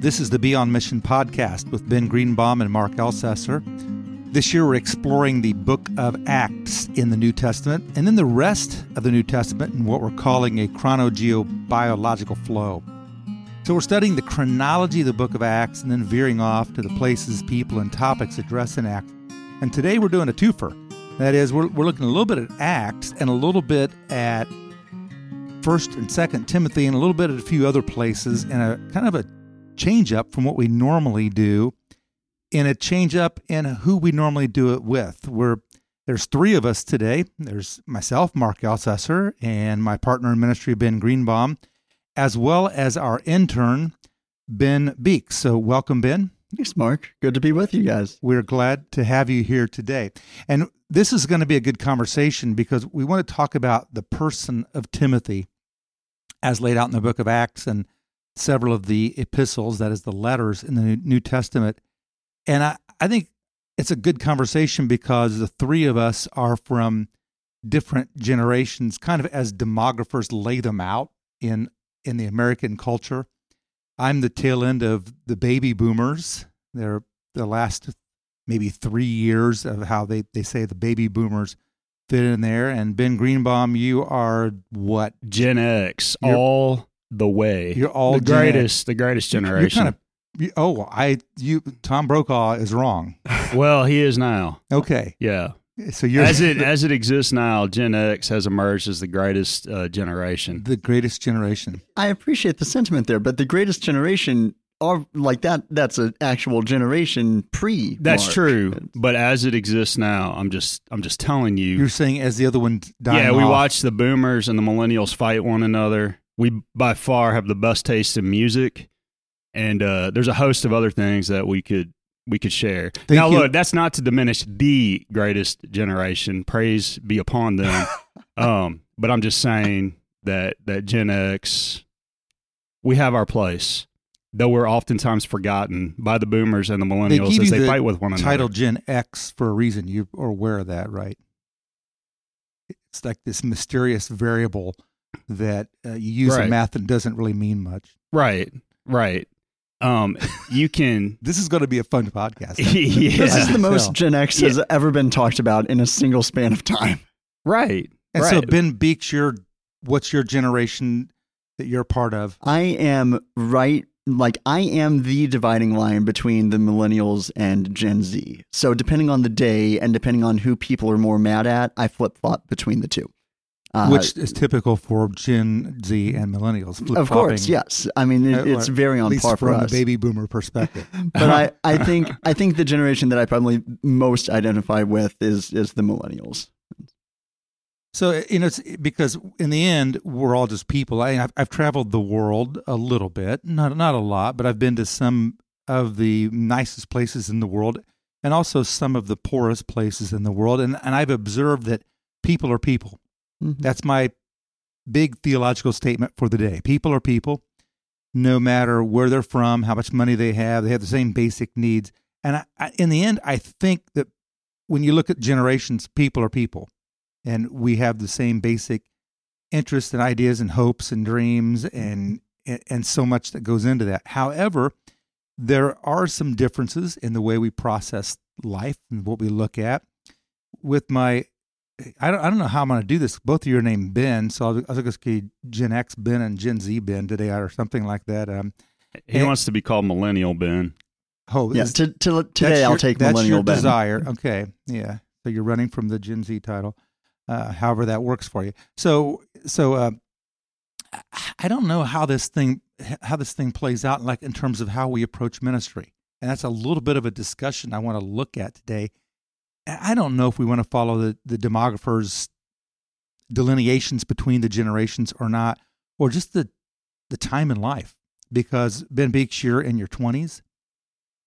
This is the Beyond Mission podcast with Ben Greenbaum and Mark Ellcessor. This year, we're exploring the book of Acts in the New Testament and then the rest of the New Testament in what we're calling a chronogeobiological flow. So, we're studying the chronology of the book of Acts and then veering off to the places, people, and topics addressed in Acts. And today, we're doing a twofer. That is, we're, we're looking a little bit at Acts and a little bit at First and Second Timothy, and a little bit at a few other places, and a kind of a change up from what we normally do in a change up in who we normally do it with. We're there's three of us today. There's myself, Mark Ellcessor, and my partner in ministry, Ben Greenbaum, as well as our intern, Ben Beeks. So welcome, Ben. Thanks, Mark. Good to be with you guys. We're glad to have you here today. And this is going to be a good conversation because we want to talk about the person of Timothy as laid out in the book of Acts and several of the epistles, that is, the letters in the New Testament. And I, I think it's a good conversation because the three of us are from different generations, kind of as demographers lay them out in in the American culture. I'm the tail end of the baby boomers. They're the last maybe three years of how they, they say the baby boomers fit in there. And Ben Greenbaum, you are what? Gen X, you're, all the way. You're all the greatest, the greatest generation. You're kind of, oh, I you Tom Brokaw is wrong. well, he is now. Okay. Yeah. So you're as it as it exists now, Gen X has emerged as the greatest uh, generation. The greatest generation. I appreciate the sentiment there, but the greatest generation are like that. That's an actual generation pre. That's true, but as it exists now, I'm just I'm just telling you. You're saying as the other one died. Yeah, we off. watch the boomers and the millennials fight one another. We by far have the best taste in music, and uh, there's a host of other things that we could we could share. Thank now, you. look, that's not to diminish the greatest generation. Praise be upon them. um, but I'm just saying that that Gen X, we have our place, though we're oftentimes forgotten by the boomers and the millennials they as they the fight with one another. Title Gen X for a reason. You are aware of that, right? It's like this mysterious variable that uh, you use Right. in math and doesn't really mean much. Right, right. Um, you can. This is going to be a fun podcast. yeah. This is the Yeah. most Gen X has ever been talked about in a single span of time. right. And right. so, Ben Beeks, your what's your generation that you're part of? I am right, like I am the dividing line between the millennials and Gen Z. So depending on the day and depending on who people are more mad at, I flip flop between the two. Uh, which is typical for Gen Z and millennials. of course, yes. I mean, it, uh, it's very on par for from us. the baby boomer perspective. but I, I think I think the generation that I probably most identify with is is the millennials. So you know, it's because in the end, we're all just people. I, I've, I've traveled the world a little bit, not not a lot, but I've been to some of the nicest places in the world, and also some of the poorest places in the world. And and I've observed that people are people. Mhm. That's my big theological statement for the day. People are people, no matter where they're from, how much money they have. They have the same basic needs. And I, I, in the end, I think that when you look at generations, people are people and we have the same basic interests and ideas and hopes and dreams and and so much that goes into that. However, there are some differences in the way we process life and what we look at. With my, I don't, I don't know how I'm going to do this. Both of you are named Ben, so I was, I'll just get Gen X Ben and Gen Z Ben today, or something like that. Um, he and- wants to be called Millennial Ben. oh, Yeah, is- to, to, that's today I'll take that's millennial your Ben. desire. Okay, yeah. So you're running from the Gen Z title, uh, however that works for you. So so uh, I don't know how this thing how this thing plays out, like in terms of how we approach ministry, and that's a little bit of a discussion I want to look at today. I don't know if we want to follow the the demographers' delineations between the generations or not, or just the the time in life. Because Ben Beeks, you're in your twenties,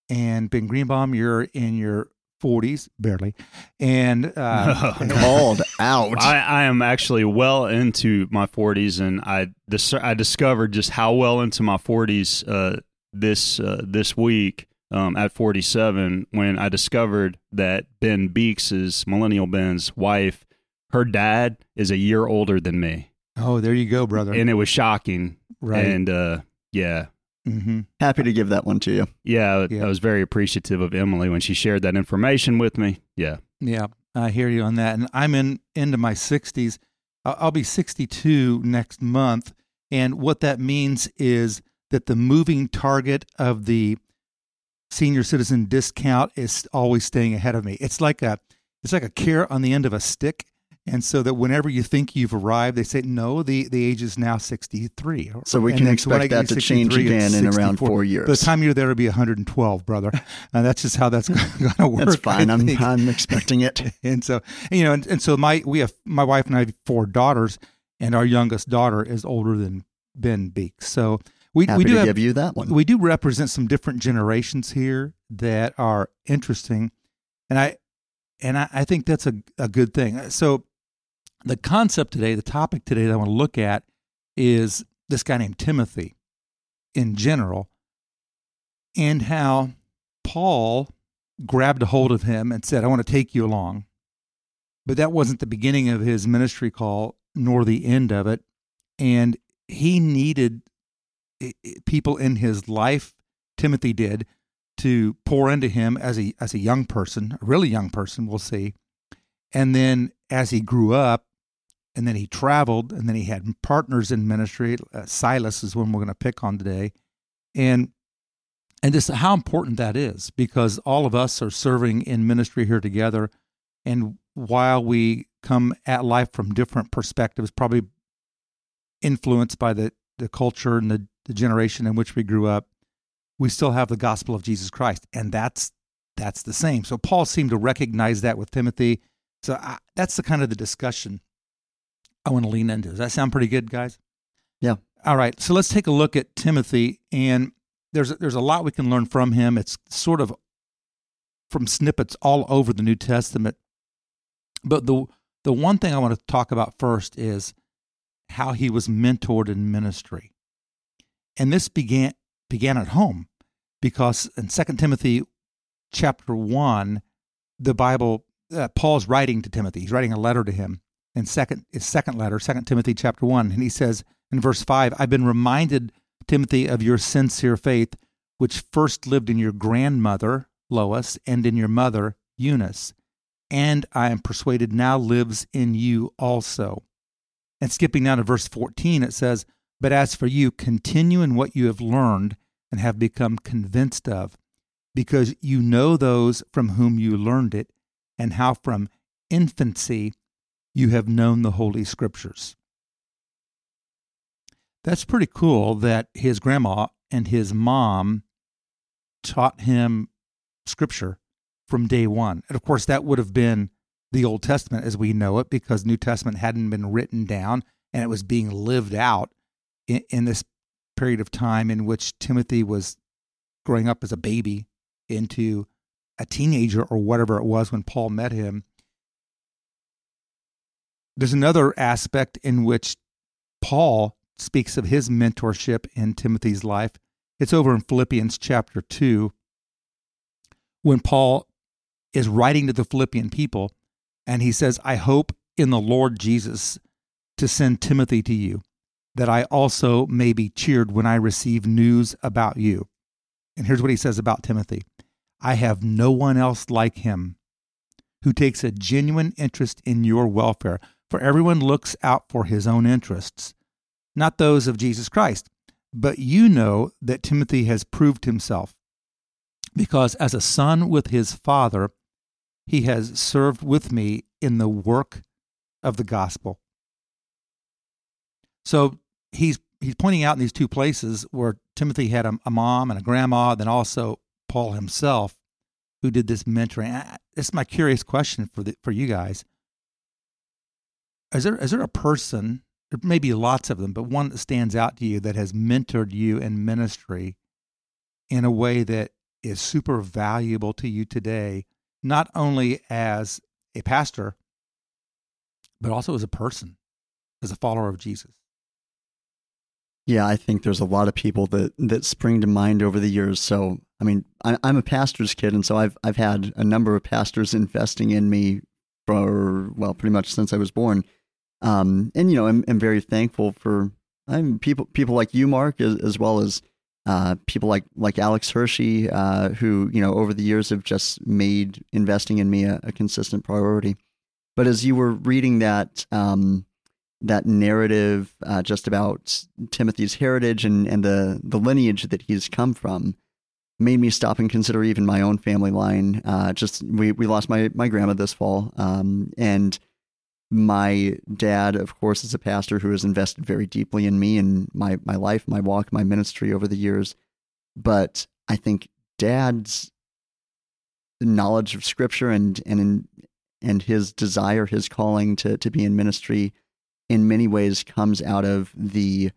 and Ben Greenbaum, you're in your forties, barely, and uh, Called out. I, I am actually well into my 40s, and I dis- I discovered just how well into my 40s uh, this uh, this week um, at 47 when I discovered that Ben Beeks's Millennial Ben's wife, her dad is a year older than me, oh, there you go, brother. and it was shocking. right. And uh, yeah, Mm-hmm. Happy to give that one to you. Yeah, Yeah. I was very appreciative of Emily when she shared that information with me. Yeah. Yeah, I hear you on that. And I'm in into my 60s. I- I'll be 62 next month, and what that means is that the moving target of the senior citizen discount is always staying ahead of me. It's like a it's like a carrot on the end of a stick. And so that whenever you think you've arrived, they say, no, the, the age is now 63. So we can then so when I expect that to change again in around 64. four By the time you're there, it'll be 112, brother. And uh, that's just how that's going to work. That's fine. I'm I'm expecting it. and so you know and, and so my we have my wife and i have four daughters and our youngest daughter is older than ben beeks so we, Happy we do have, give you that one. we do represent some different generations here that are interesting and i and i, I think that's a, a good thing uh, so the concept today the topic today that i want to look at is this guy named timothy in general and how paul grabbed a hold of him and said i want to take you along but that wasn't the beginning of his ministry call nor the end of it and he needed people in his life timothy did to pour into him as a as a young person a really young person we'll see. And then as he grew up and then he traveled and then he had partners in ministry uh, silas is one we're going to pick on today. And and just how important that is because all of us are serving in ministry here together. And while we come at life from different perspectives probably influenced by the, the culture and the, the generation in which we grew up we still have the gospel of jesus christ and that's that's the same. So paul seemed to recognize that with timothy. So I, that's the kind of the discussion i want to lean into. Does that sound pretty good guys? Yeah. all right so let's take a look at timothy and there's there's a lot we can learn from him. It's sort of from snippets all over the new testament. But the the one thing i want to talk about first is how he was mentored in ministry and this began began at home because in 2 timothy chapter 1 the bible uh, paul's writing to timothy. He's writing a letter to him in second his second letter 2 timothy chapter 1 and he says in verse 5 i've been reminded timothy of your sincere faith which first lived in your grandmother lois and in your mother eunice. And i am persuaded now lives in you also. And skipping down to verse 14 it says but as for you continue in what you have learned and have become convinced of because you know those from whom you learned it and how from infancy you have known the holy scriptures that's pretty cool that his grandma and his mom taught him scripture from day one. And of course, that would have been the Old Testament as we know it because New Testament hadn't been written down and it was being lived out in, in this period of time in which Timothy was growing up as a baby into a teenager or whatever it was when Paul met him. There's another aspect in which Paul speaks of his mentorship in Timothy's life. It's over in Philippians chapter 2 when Paul is writing to the Philippian people and he says, I hope in the Lord Jesus to send Timothy to you, that I also may be cheered when I receive news about you. And here's what he says about Timothy I have no one else like him who takes a genuine interest in your welfare, for everyone looks out for his own interests, not those of Jesus Christ. But you know that Timothy has proved himself, because as a son with his father, he has served with me in the work of the gospel. So he's he's pointing out in these two places where Timothy had a, a mom and a grandma, then also Paul himself, who did this mentoring. I- This is my curious question for the, for you guys. Is there is there a person, there may be lots of them, but one that stands out to you that has mentored you in ministry in a way that is super valuable to you today, not only as a pastor, but also as a person, as a follower of Jesus? Yeah, I think there's a lot of people that that spring to mind over the years. So, I mean, I, I'm a pastor's kid, and so I've I've had a number of pastors investing in me for well, pretty much since I was born. Um, and you know, I'm, I'm very thankful for I'm people people like you, Mark, as, as well as uh, people like like Alex Hershey, uh, who you know over the years have just made investing in me a, a consistent priority. But as you were reading that um, that narrative uh, just about Timothy's heritage and, and the the lineage that he's come from, made me stop and consider even my own family line. Uh, just we we lost my my grandma this fall, um, and my dad, of course, is a pastor who has invested very deeply in me and my my life, my walk, my ministry over the years. But I think dad's knowledge of scripture and and and his desire, his calling to to be in ministry, in many ways comes out of the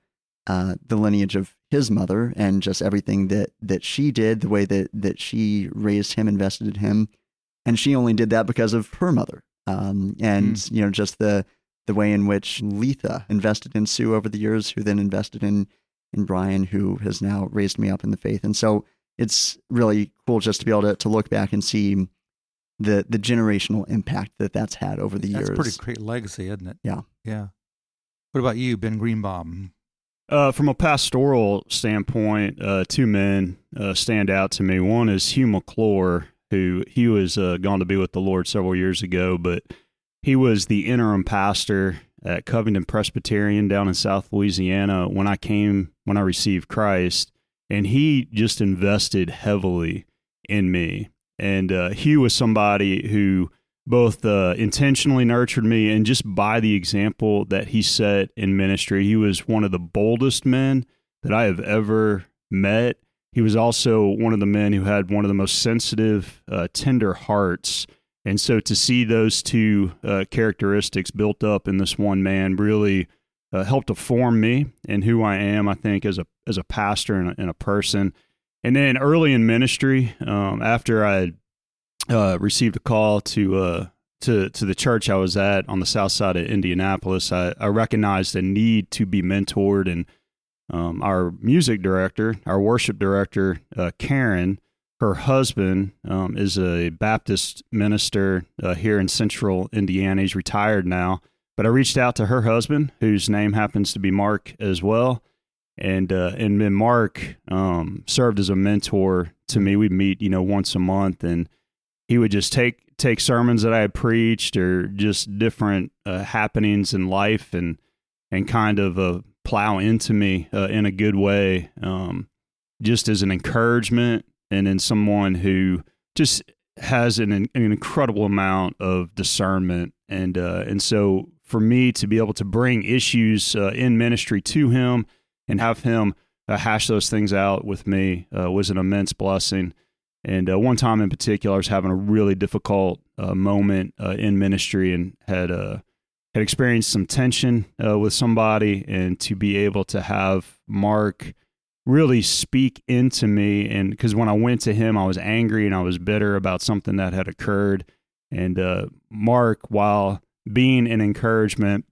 uh, the lineage of his mother and just everything that that she did, the way that that she raised him, invested in him, and she only did that because of her mother um, and mm. you know just the the way in which Letha invested in Sue over the years, who then invested in in Brian, who has now raised me up in the faith. And so it's really cool just to be able to, to look back and see the the generational impact that that's had over the that's years. That's pretty great legacy, isn't it? Yeah, yeah. What about you, Ben Greenbaum? Uh, from a pastoral standpoint, uh, two men uh, stand out to me. One is Hugh McClure, who he was uh, gone to be with the Lord several years ago, but he was the interim pastor at Covington Presbyterian down in South Louisiana when I came when I received Christ, and he just invested heavily in me. And uh, he was somebody who both uh, intentionally nurtured me and just by the example that he set in ministry. He was one of the boldest men that I have ever met he was also one of the men who had one of the most sensitive, uh, tender hearts. And so to see those two uh, characteristics built up in this one man really uh, helped to form me and who I am, I think, as a as a pastor and a, and a person. And then early in ministry, um, after I uh, received a call to uh, to to the church I was at on the south side of Indianapolis, I, I recognized a need to be mentored and um, our music director, our worship director, uh, Karen, her husband um, is a Baptist minister uh, here in central Indiana. He's retired now. But I reached out to her husband, whose name happens to be Mark as well. And uh, and then Mark um, served as a mentor to me. We'd meet, you know, once a month, and he would just take take sermons that I had preached or just different uh, happenings in life, and and kind of uh, plow into me uh, in a good way, um, just as an encouragement and in someone who just has an, an incredible amount of discernment. And, uh, and so for me to be able to bring issues uh, in ministry to him and have him uh, hash those things out with me was an immense blessing. And uh, one time in particular, I was having a really difficult moment in ministry and had a had experienced some tension uh, with somebody, and to be able to have Mark really speak into me, and because when I went to him, I was angry and I was bitter about something that had occurred, and uh, Mark, while being an encouragement,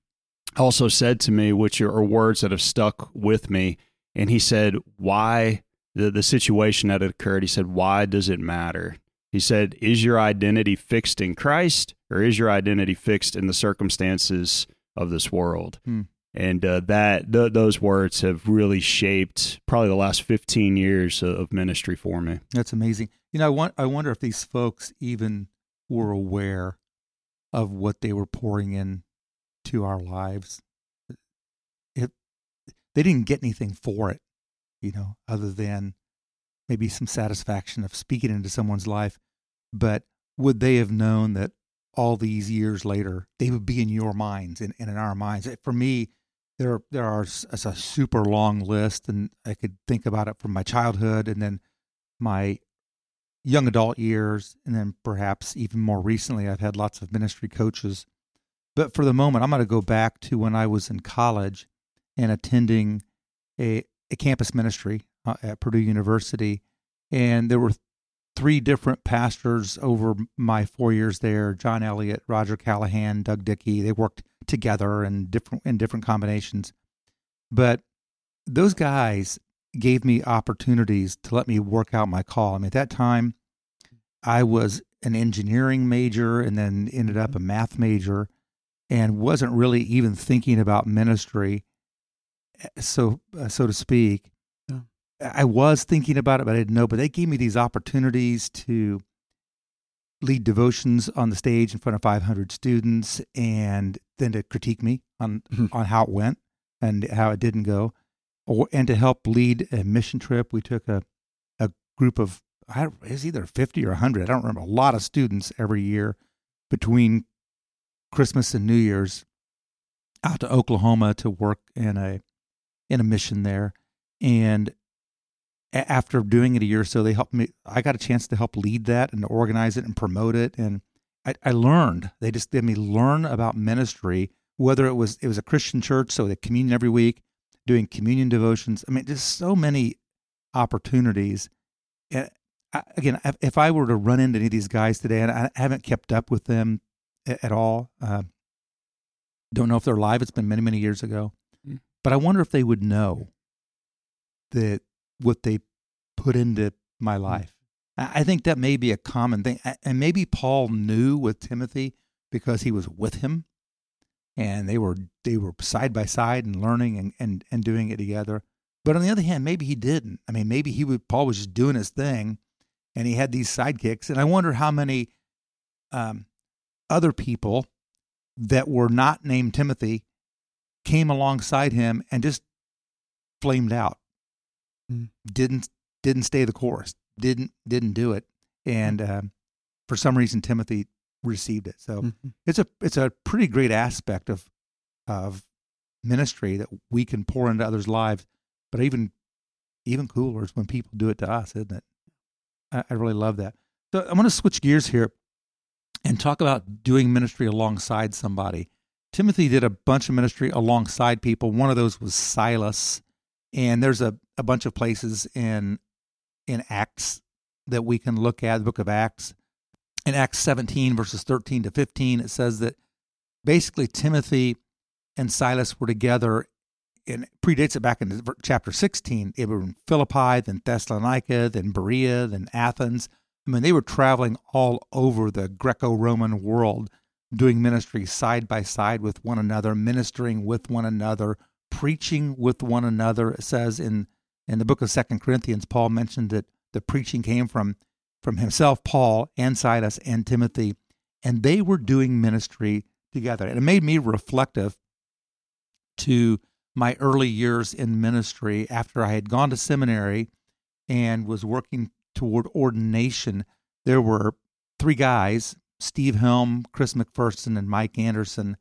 also said to me, which are words that have stuck with me, and he said, "Why?" The, the situation that had occurred, he said, Why does it matter? He said, Is your identity fixed in Christ or is your identity fixed in the circumstances of this world? Hmm. And uh, that th- those words have really shaped probably the last 15 years of ministry for me. That's amazing. You know, I, want, I wonder if these folks even were aware of what they were pouring in to our lives. It, they didn't get anything for it, you know, other than maybe some satisfaction of speaking into someone's life. But would they have known that all these years later, they would be in your minds and, and in our minds? For me, there there are a super long list, and I could think about it from my childhood and then my young adult years, and then perhaps even more recently, I've had lots of ministry coaches. But for the moment, I'm going to go back to when I was in college and attending a, a campus ministry uh, at Purdue University, and there were three different pastors over my four years there: John Elliott, Roger Callahan, Doug Dickey. They worked together in different in different combinations, but those guys gave me opportunities to let me work out my call. I mean, at that time, I was an engineering major and then ended up a math major and wasn't really even thinking about ministry so uh, so to speak I was thinking about it, but I didn't know. But they gave me these opportunities to lead devotions on the stage in front of 500 students, and then to critique me on Mhm. on how it went and how it didn't go, or and to help lead a mission trip. We took a a group of I it was either 50 or 100. I don't remember. A lot of students every year between Christmas and New Year's out to Oklahoma to work in a in a mission there, and after doing it a year or so, they helped me. I got a chance to help lead that and to organize it and promote it, and I, I learned. They just let me learn about ministry, whether it was it was a Christian church, so the communion every week, doing communion devotions. I mean, just so many opportunities. And I, again, if- I were to run into any of these guys today, and I haven't kept up with them at all, uh, don't know if they're alive. It's been many many years ago. But I wonder if they would know that what they put into my life. I I think that may be a common thing. And maybe Paul knew with Timothy because he was with him and they were they were side by side and learning and, and, and doing it together. But on the other hand, maybe he didn't. I mean, maybe he would Paul was just doing his thing and he had these sidekicks. And I wonder how many um, other people that were not named Timothy came alongside him and just flamed out. Mm. Didn't didn't stay the course. Didn't didn't do it. And um, for some reason, Timothy received it. So Mhm. it's a it's a pretty great aspect of of ministry that we can pour into others' lives. But even even cooler is when people do it to us, isn't it? I, I really love that. So I'm going to switch gears here and talk about doing ministry alongside somebody. Timothy did a bunch of ministry alongside people. One of those was Silas, and there's a, a bunch of places in in Acts that we can look at. The book of Acts, in Acts 17 verses 13 to 15, it says that basically Timothy and Silas were together. And predates it back in chapter 16. They were in Philippi, then Thessalonica, then Berea, then Athens. I mean, they were traveling all over the Greco Roman world doing ministry side by side with one another, ministering with one another, preaching with one another. It says in, in the book of Second Corinthians, Paul mentioned that the preaching came from, from himself, Paul, and Silas, and Timothy, and they were doing ministry together. And it made me reflective to my early years in ministry after I had gone to seminary and was working toward ordination. There were three guys Steve Helm, Chris McPherson, and Mike Anderson.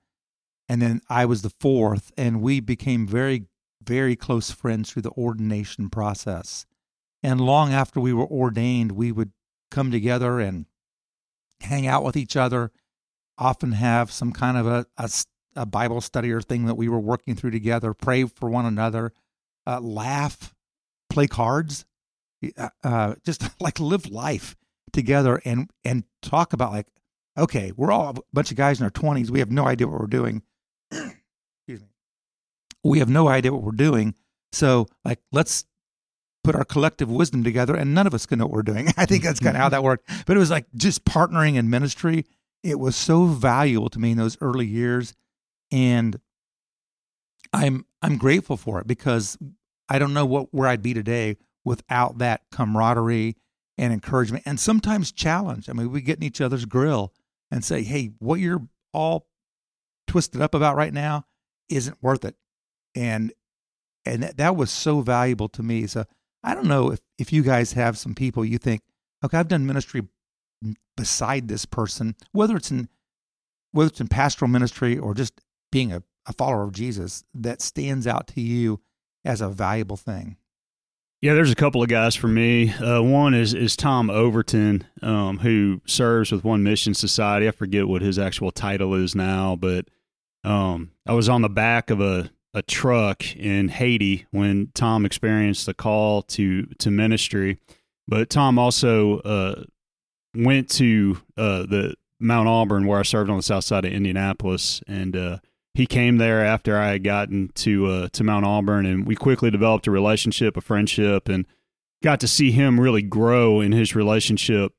And then I was the fourth, and we became very, very close friends through the ordination process. And long after we were ordained, we would come together and hang out with each other, often have some kind of a, a, a Bible study or thing that we were working through together, pray for one another, uh, laugh, play cards, uh, uh, just like live life together and and talk about like okay we're all a bunch of guys in our 20s we have no idea what we're doing. Excuse me. We have no idea what we're doing. So like let's put our collective wisdom together and none of us can know what we're doing. I think that's kind of how that worked. But it was like just partnering in ministry. It was so valuable to me in those early years and i'm i'm grateful for it because i don't know what where i'd be today without that camaraderie and encouragement and sometimes challenge. I mean, we get in each other's grill and say, hey, what you're all twisted up about right now isn't worth it. And and that, that was so valuable to me. So I don't know if, if you guys have some people you think, okay, I've done ministry beside this person, whether it's in whether it's in pastoral ministry or just being a, a follower of Jesus, that stands out to you as a valuable thing. Yeah, there's a couple of guys for me. Uh, one is is Tom Overton, um, who serves with One Mission Society. I forget what his actual title is now, but um, I was on the back of a, a truck in Haiti when Tom experienced the call to to ministry. But Tom also uh, went to uh, the Mount Auburn, where I served on the south side of Indianapolis, and uh, he came there after I had gotten to uh, to Mount Auburn, and we quickly developed a relationship, a friendship, and got to see him really grow in his relationship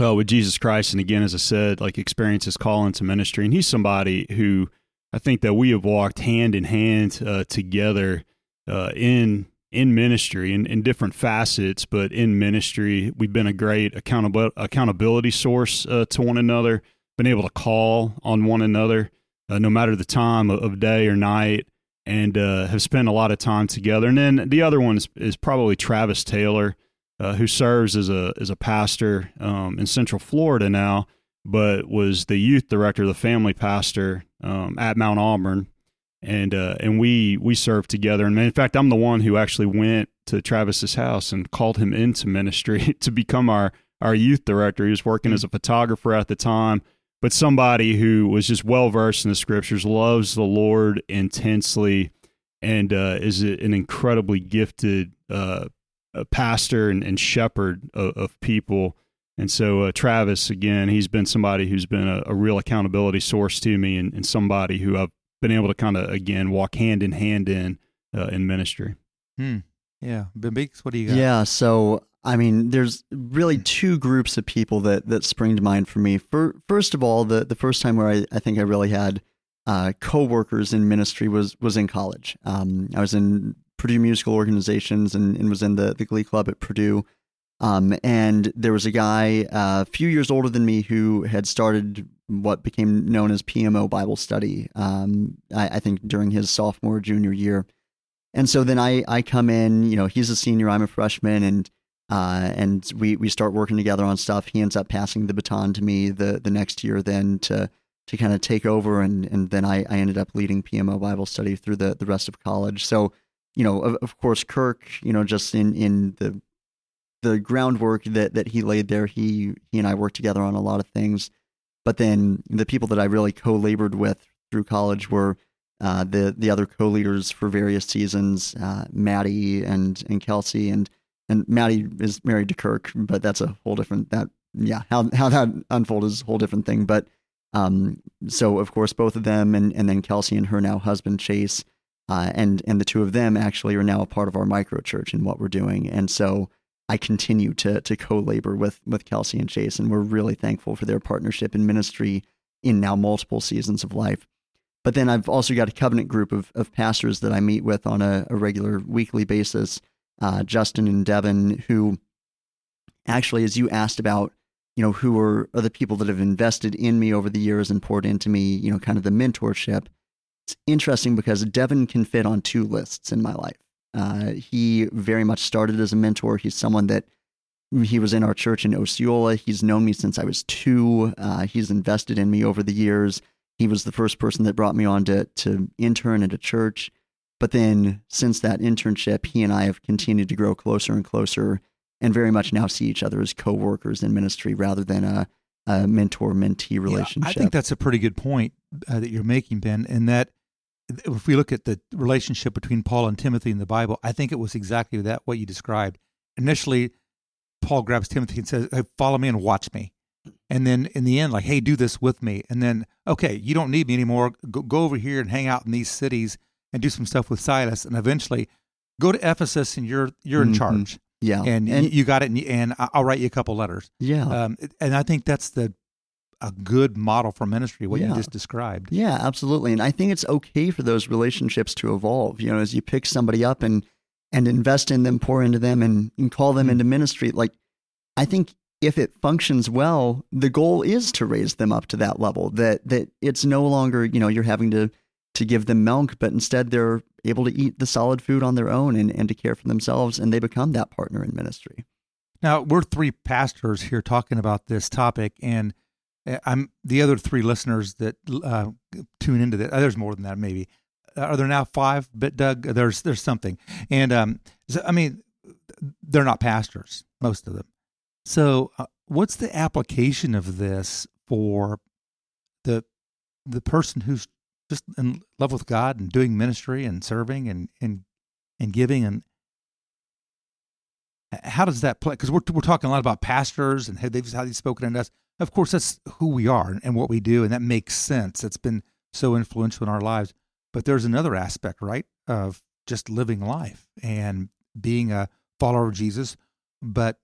uh, with Jesus Christ. And again, as I said, like experience his call into ministry. And he's somebody who I think that we have walked hand in hand uh, together uh, in in ministry in, in different facets, but in ministry, we've been a great accountability source uh, to one another. Been able to call on one another, uh, no matter the time of day or night, and uh, have spent a lot of time together. And then the other one is, is probably Travis Taylor, uh, who serves as a as a pastor um, in Central Florida now, but was the youth director, the family pastor um, at Mount Auburn and uh, and we we served together. And in fact, I'm the one who actually went to Travis's house and called him into ministry to become our our youth director. He was working as a photographer at the time, but somebody who was just well versed in the scriptures, loves the Lord intensely, and uh, is an incredibly gifted uh, pastor and, and shepherd of, of, people. And so, uh, Travis, again, he's been somebody who's been a, a real accountability source to me and, and somebody who I've been able to kind of again walk hand in hand in uh, in ministry. Hmm. Yeah, Ben Beeks, what do you got? Yeah, so I mean, there's really two groups of people that that spring to mind for me. For, first of all, the the first time where I, I think I really had uh, co-workers in ministry was was in college. Um, I was in Purdue Musical Organizations and, and was in the the Glee Club at Purdue. Um, and there was a guy uh, a few years older than me who had started what became known as PMO Bible Study. Um, I, I, think during his sophomore junior year, and so then I I come in. You know, he's a senior, I'm a freshman, and uh, and we we start working together on stuff. He ends up passing the baton to me the the next year, then to to kind of take over, and and then I I ended up leading PMO Bible Study through the the rest of college. So you know, of, of course, Kirk, you know, just in in the the groundwork that that he laid there. He he and I worked together on a lot of things, but then the people that I really co-labored with through college were uh, the the other co-leaders for various seasons, uh, Maddie and and Kelsey, and and Maddie is married to Kirk, but that's a whole different that yeah how how that unfolded is a whole different thing. But um, so of course both of them and and then Kelsey and her now husband Chase. Uh, and and the two of them actually are now a part of our micro church and what we're doing. And so I continue to to co-labor with with Kelsey and Chase, and we're really thankful for their partnership in ministry in now multiple seasons of life. But then I've also got a covenant group of of pastors that I meet with on a, a regular weekly basis, uh, Justin and Devin, who actually, as you asked about, you know, who are, are the people that have invested in me over the years and poured into me, you know, kind of the mentorship. It's interesting because Devin can fit on two lists in my life. Uh, he very much started as a mentor. He's someone that he was in our church in Osceola. He's known me since I was two. Uh, he's invested in me over the years. He was the first person that brought me on to, to intern at a church. But then since that internship, he and I have continued to grow closer and closer and very much now see each other as co-workers in ministry rather than a, a mentor-mentee relationship. Yeah, I think that's a pretty good point uh, that you're making, Ben, and that if we look at the relationship between Paul and Timothy in the Bible, I think it was exactly that what you described. Initially, Paul grabs Timothy and says, hey, "Follow me and watch me," and then in the end, like, "Hey, do this with me." And then, okay, you don't need me anymore. Go, go over here and hang out in these cities and do some stuff with Silas, and eventually go to Ephesus and you're you're in mm-hmm. charge. Yeah, and, and you, you got it, and, and, I'll write you a couple letters. Yeah, um, and I think that's the a good model for ministry what yeah. you just described yeah absolutely and i think it's okay for those relationships to evolve you know as you pick somebody up and and invest in them pour into them and, and call them mm-hmm. into ministry like i think if it functions well the goal is to raise them up to that level that that it's no longer you know you're having to to give them milk but instead they're able to eat the solid food on their own and, and to care for themselves and they become that partner in ministry now we're three pastors here talking about this topic and uh, I'm the other three listeners that uh, tune into that. Uh, there's more than that, maybe. Uh, are there now five? But Doug, there's there's something, and um, so, I mean, they're not pastors, most of them. So, uh, what's the application of this for the the person who's just in love with God and doing ministry and serving and and and giving and uh, how does that play? Because we're we're talking a lot about pastors and how they've how they've spoken to us of course, that's who we are and what we do, and that makes sense. It's been so influential in our lives. But there's another aspect, right, of just living life and being a follower of Jesus, but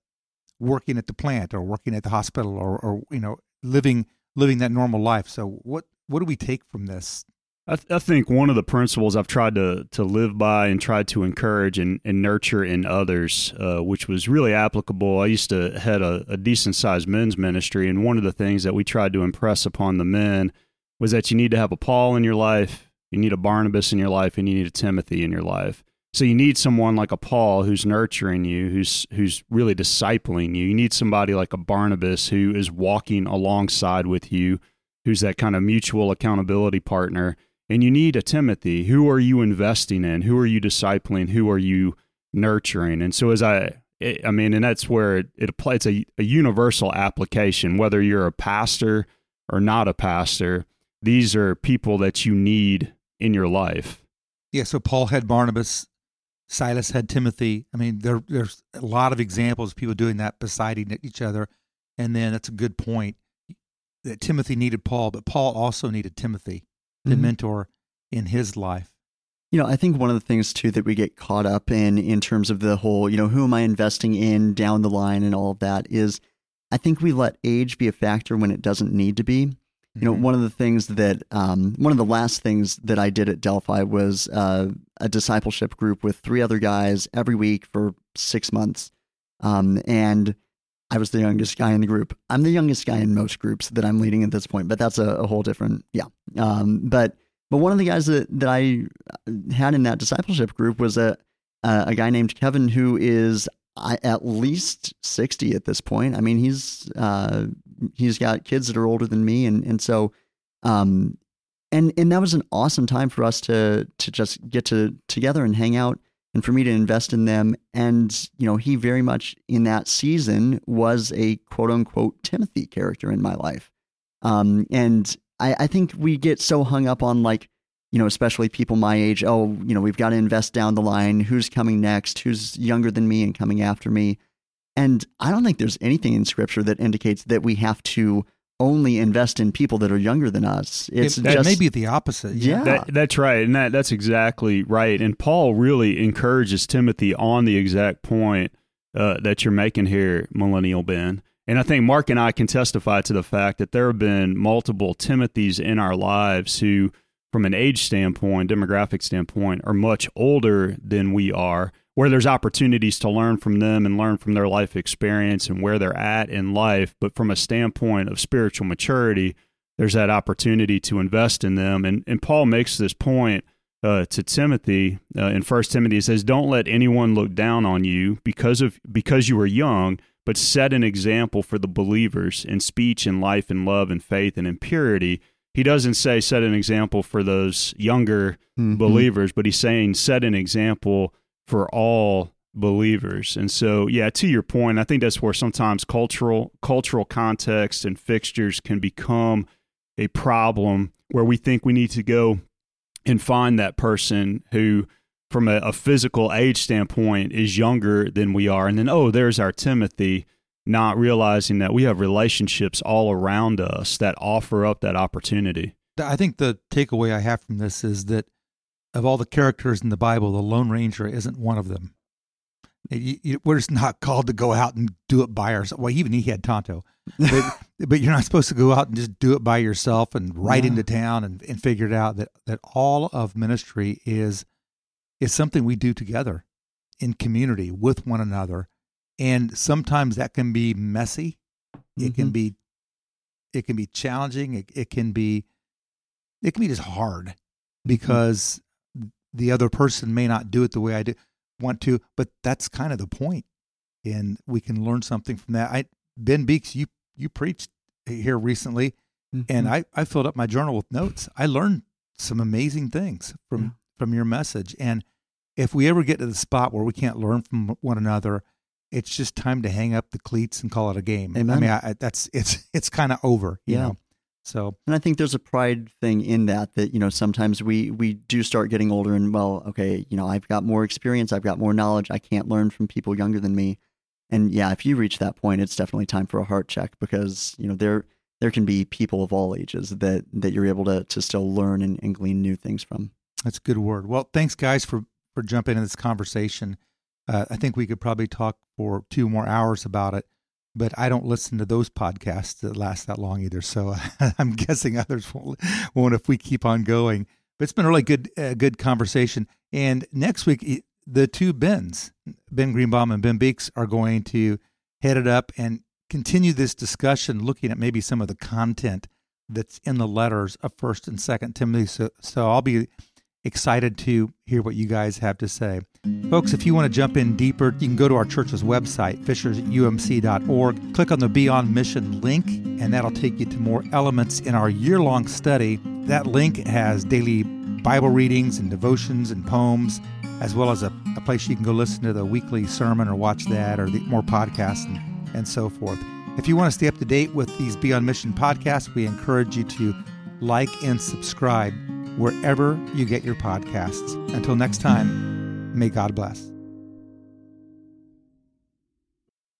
working at the plant or working at the hospital or, or you know living living that normal life. So what what do we take from this I, th- I, think one of the principles I've tried to to live by and tried to encourage and, and nurture in others, uh, which was really applicable. I used to head a, a decent sized men's ministry, and one of the things that we tried to impress upon the men was that you need to have a Paul in your life, you need a Barnabas in your life, and you need a Timothy in your life. So you need someone like a Paul who's nurturing you, who's who's really discipling you. You need somebody like a Barnabas who is walking alongside with you, who's that kind of mutual accountability partner and you need a Timothy. Who are you investing in? Who are you discipling? Who are you nurturing? And so, as I, I mean, and that's where it, it applies. A, a universal application, whether you're a pastor or not a pastor. These are people that you need in your life. Yeah. So Paul had Barnabas, Silas had Timothy. I mean, there, there's a lot of examples of people doing that beside each other. And then that's a good point that Timothy needed Paul, but Paul also needed Timothy the mm-hmm. mentor in his life. You know, I think one of the things too that we get caught up in in terms of the whole, you know, who am I investing in down the line and all of that is I think we let age be a factor when it doesn't need to be. You know, mm-hmm. one of the things that, um, one of the last things that I did at Delphi was uh, a discipleship group with three other guys every week for six months. Um, and I was the youngest guy in the group. I'm the youngest guy in most groups that I'm leading at this point, but that's a, a whole different, yeah. Um, but but one of the guys that, that I had in that discipleship group was a a guy named Kevin who is at least 60 at this point. I mean, he's uh, he's got kids that are older than me, and and so um, and and that was an awesome time for us to to just get to together and hang out and for me to invest in them. And, you know, he very much in that season was a quote unquote Timothy character in my life. Um, and I, I think we get so hung up on like, you know, especially people my age, oh, you know, we've got to invest down the line. Who's coming next? Who's younger than me and coming after me? And I don't think there's anything in scripture that indicates that we have to only invest in people that are younger than us. It's it, just maybe the opposite. Yeah, that, that's right, and that that's exactly right. And Paul really encourages Timothy on the exact point uh, that you're making here, Millennial Ben. And I think Mark and I can testify to the fact that there have been multiple Timothys in our lives who, from an age standpoint, demographic standpoint, are much older than we are where there's opportunities to learn from them and learn from their life experience and where they're at in life. But from a standpoint of spiritual maturity, there's that opportunity to invest in them. And, and Paul makes this point uh, to Timothy uh, in First Timothy. He says, "Don't let anyone look down on you because of because you are young, but set an example for the believers in speech and life and love and faith and in purity." He doesn't say set an example for those younger mm-hmm. believers, but he's saying set an example for all believers. And so, yeah, to your point, I think that's where sometimes cultural cultural context and fixtures can become a problem where we think we need to go and find that person who from a, a physical age standpoint is younger than we are and then oh there's our timothy not realizing that we have relationships all around us that offer up that opportunity i think the takeaway i have from this is that of all the characters in the Bible, the Lone Ranger isn't one of them. You, you, we're just not called to go out and do it by ourselves. Well, even he had Tonto, but, but, you're not supposed to go out and just do it by yourself and ride yeah. into town and, and figure it out. That that all of ministry is is something we do together in community with one another, and sometimes that can be messy. It mm-hmm. can be it can be challenging. It, it can be it can be just hard mm-hmm. because the other person may not do it the way I do, want to, but that's kind of the point. And we can learn something from that. I Ben Beeks, you you preached here recently, mm-hmm. and I I filled up my journal with notes. I learned some amazing things from yeah. from your message. And if we ever get to the spot where we can't learn from one another, it's just time to hang up the cleats and call it a game. Amen. I mean, I, that's it's it's kind of over. yeah. Know? So, and I think there's a pride thing in that that you know sometimes we we do start getting older and well, okay, you know, I've got more experience, I've got more knowledge, I can't learn from people younger than me. And yeah, if you reach that point, it's definitely time for a heart check because you know there there can be people of all ages that that you're able to to still learn and, and glean new things from. That's a good word. Well, thanks guys for for jumping in this conversation. Uh, I think we could probably talk for two more hours about it but I don't listen to those podcasts that last that long either. So I'm guessing others won't, won't if we keep on going. But it's been a really good, uh, good conversation. And next week, the two Bens, Ben Greenbaum and Ben Beeks, are going to head it up and continue this discussion, looking at maybe some of the content that's in the letters of First and Second Timothy. So, so I'll be excited to hear what you guys have to say. Folks, if you want to jump in deeper, you can go to our church's website, fishersumc.org, click on the Beyond Mission link, and that'll take you to more elements in our year long study. That link has daily Bible readings and devotions and poems, as well as a, a place you can go listen to the weekly sermon or watch that or the, more podcasts and, and so forth. If you want to stay up to date with these Beyond Mission podcasts, we encourage you to like and subscribe wherever you get your podcasts. Until next time, may God bless.